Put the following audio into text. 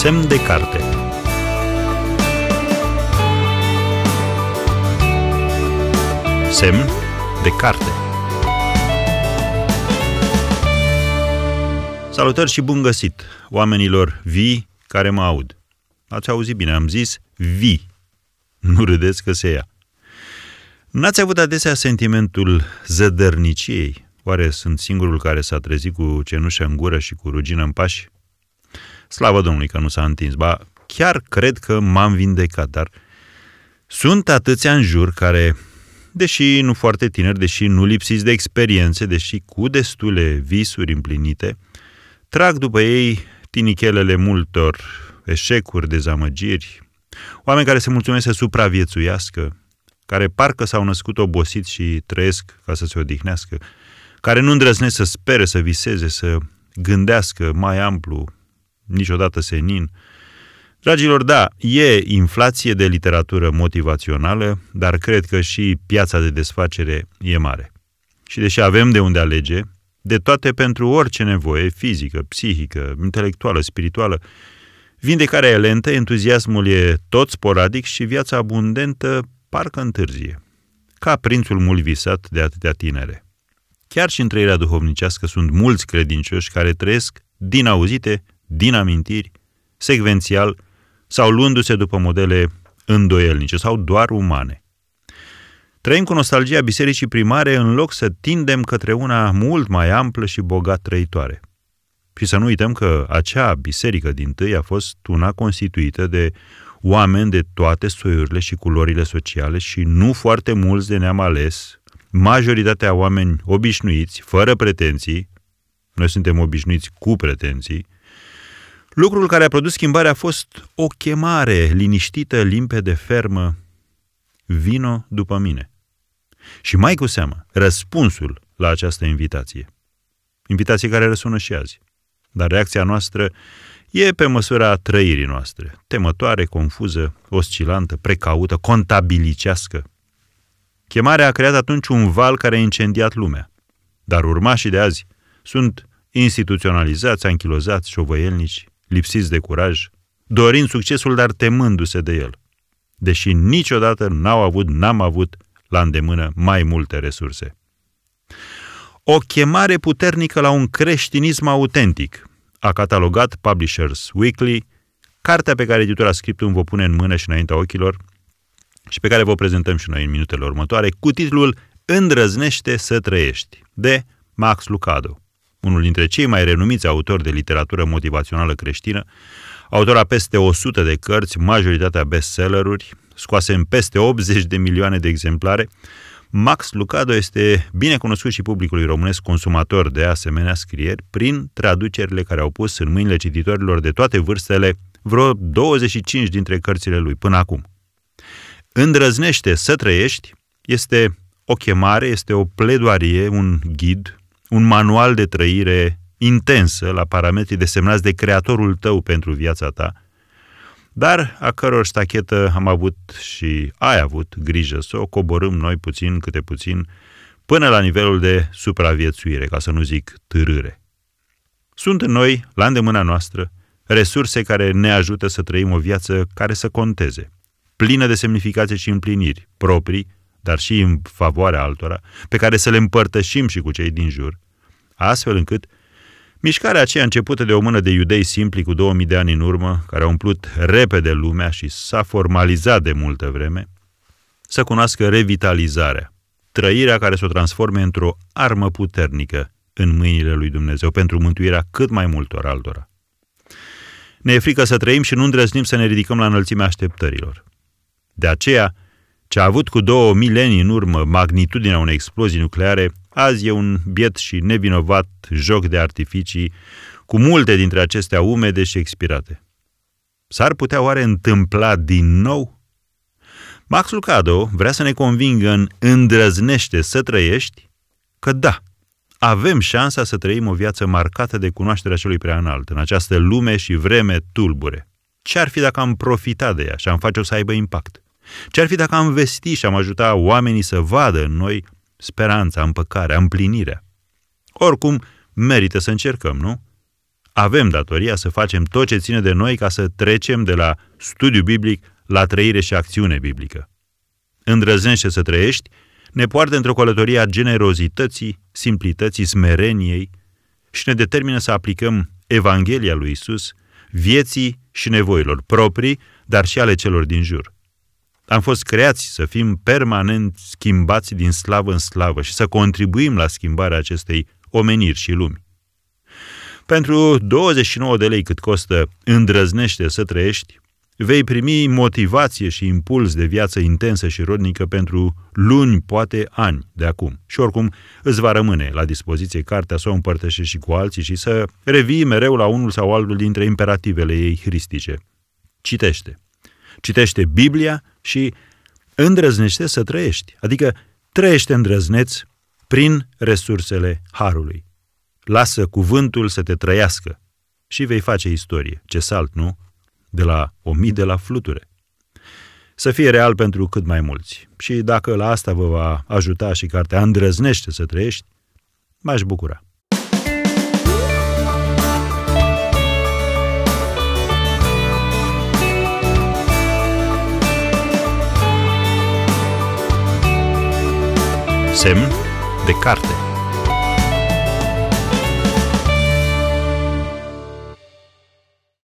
Semn de carte Semn de carte Salutări și bun găsit, oamenilor vii care mă aud. Ați auzit bine, am zis vii. Nu râdeți că se ia. N-ați avut adesea sentimentul zădărniciei? Oare sunt singurul care s-a trezit cu cenușă în gură și cu rugină în pași? Slavă Domnului că nu s-a întins. Ba, chiar cred că m-am vindecat, dar sunt atâția în jur care, deși nu foarte tineri, deși nu lipsiți de experiențe, deși cu destule visuri împlinite, trag după ei tinichelele multor eșecuri, dezamăgiri, oameni care se mulțumesc să supraviețuiască, care parcă s-au născut obosiți și trăiesc ca să se odihnească, care nu îndrăznesc să spere, să viseze, să gândească mai amplu, niciodată senin. Dragilor, da, e inflație de literatură motivațională, dar cred că și piața de desfacere e mare. Și deși avem de unde alege, de toate pentru orice nevoie, fizică, psihică, intelectuală, spirituală, vindecarea e lentă, entuziasmul e tot sporadic și viața abundentă parcă întârzie. Ca prințul mult visat de atâtea tinere. Chiar și în trăirea duhovnicească sunt mulți credincioși care trăiesc din auzite, din amintiri, secvențial sau luându-se după modele îndoielnice sau doar umane. Trăim cu nostalgia bisericii primare în loc să tindem către una mult mai amplă și bogat trăitoare. Și să nu uităm că acea biserică din tâi a fost una constituită de oameni de toate soiurile și culorile sociale și nu foarte mulți de neam ales, majoritatea oameni obișnuiți, fără pretenții, noi suntem obișnuiți cu pretenții, lucrul care a produs schimbarea a fost o chemare liniștită, limpede, fermă, vino după mine. Și mai cu seamă, răspunsul la această invitație. Invitație care răsună și azi. Dar reacția noastră e pe măsura trăirii noastre. Temătoare, confuză, oscilantă, precaută, contabilicească, Chemarea a creat atunci un val care a incendiat lumea. Dar urmașii de azi sunt instituționalizați, anchilozați, șovăielnici, lipsiți de curaj, dorind succesul, dar temându-se de el. Deși niciodată n-au avut, n-am avut la îndemână mai multe resurse. O chemare puternică la un creștinism autentic, a catalogat Publishers Weekly, cartea pe care editura Scriptum vă pune în mână și înaintea ochilor, și pe care vă prezentăm și noi în minutele următoare, cu titlul Îndrăznește să trăiești, de Max Lucado, unul dintre cei mai renumiți autori de literatură motivațională creștină, autor a peste 100 de cărți, majoritatea bestselleruri, scoase în peste 80 de milioane de exemplare, Max Lucado este bine cunoscut și publicului românesc consumator de asemenea scrieri prin traducerile care au pus în mâinile cititorilor de toate vârstele vreo 25 dintre cărțile lui până acum. Îndrăznește să trăiești este o chemare, este o pledoarie, un ghid, un manual de trăire intensă la parametrii desemnați de creatorul tău pentru viața ta, dar a căror stachetă am avut și ai avut grijă să o coborâm noi puțin câte puțin până la nivelul de supraviețuire, ca să nu zic târâre. Sunt în noi, la îndemâna noastră, resurse care ne ajută să trăim o viață care să conteze – plină de semnificație și împliniri proprii, dar și în favoarea altora, pe care să le împărtășim și cu cei din jur, astfel încât mișcarea aceea începută de o mână de iudei simpli cu 2000 de ani în urmă, care au umplut repede lumea și s-a formalizat de multă vreme, să cunoască revitalizarea, trăirea care să o transforme într-o armă puternică în mâinile lui Dumnezeu pentru mântuirea cât mai multor altora. Ne e frică să trăim și nu îndrăznim să ne ridicăm la înălțimea așteptărilor. De aceea, ce a avut cu două milenii în urmă magnitudinea unei explozii nucleare, azi e un biet și nevinovat joc de artificii, cu multe dintre acestea umede și expirate. S-ar putea oare întâmpla din nou? Max Lucado vrea să ne convingă în îndrăznește să trăiești că da, avem șansa să trăim o viață marcată de cunoașterea celui prea înalt, în această lume și vreme tulbure. Ce ar fi dacă am profita de ea și am face-o să aibă impact? Ce ar fi dacă am vesti și am ajuta oamenii să vadă în noi speranța, împăcarea, împlinirea? Oricum, merită să încercăm, nu? avem datoria să facem tot ce ține de noi ca să trecem de la studiu biblic la trăire și acțiune biblică. Îndrăznește să trăiești ne poartă într-o călătorie a generozității, simplității, smereniei și ne determină să aplicăm Evanghelia lui Isus vieții și nevoilor proprii, dar și ale celor din jur. Am fost creați să fim permanent schimbați din slavă în slavă și să contribuim la schimbarea acestei omeniri și lumi. Pentru 29 de lei cât costă îndrăznește să trăiești, vei primi motivație și impuls de viață intensă și rodnică pentru luni, poate ani de acum. Și oricum îți va rămâne la dispoziție cartea să o împărtășești și cu alții și să revii mereu la unul sau altul dintre imperativele ei hristice. Citește. Citește Biblia și îndrăznește să trăiești. Adică trăiește îndrăzneț prin resursele Harului. Lasă cuvântul să te trăiască și vei face istorie. Ce salt, nu? De la o mii de la fluture. Să fie real pentru cât mai mulți. Și dacă la asta vă va ajuta și cartea Îndrăznește să trăiești, m-aș bucura. Semn de carte.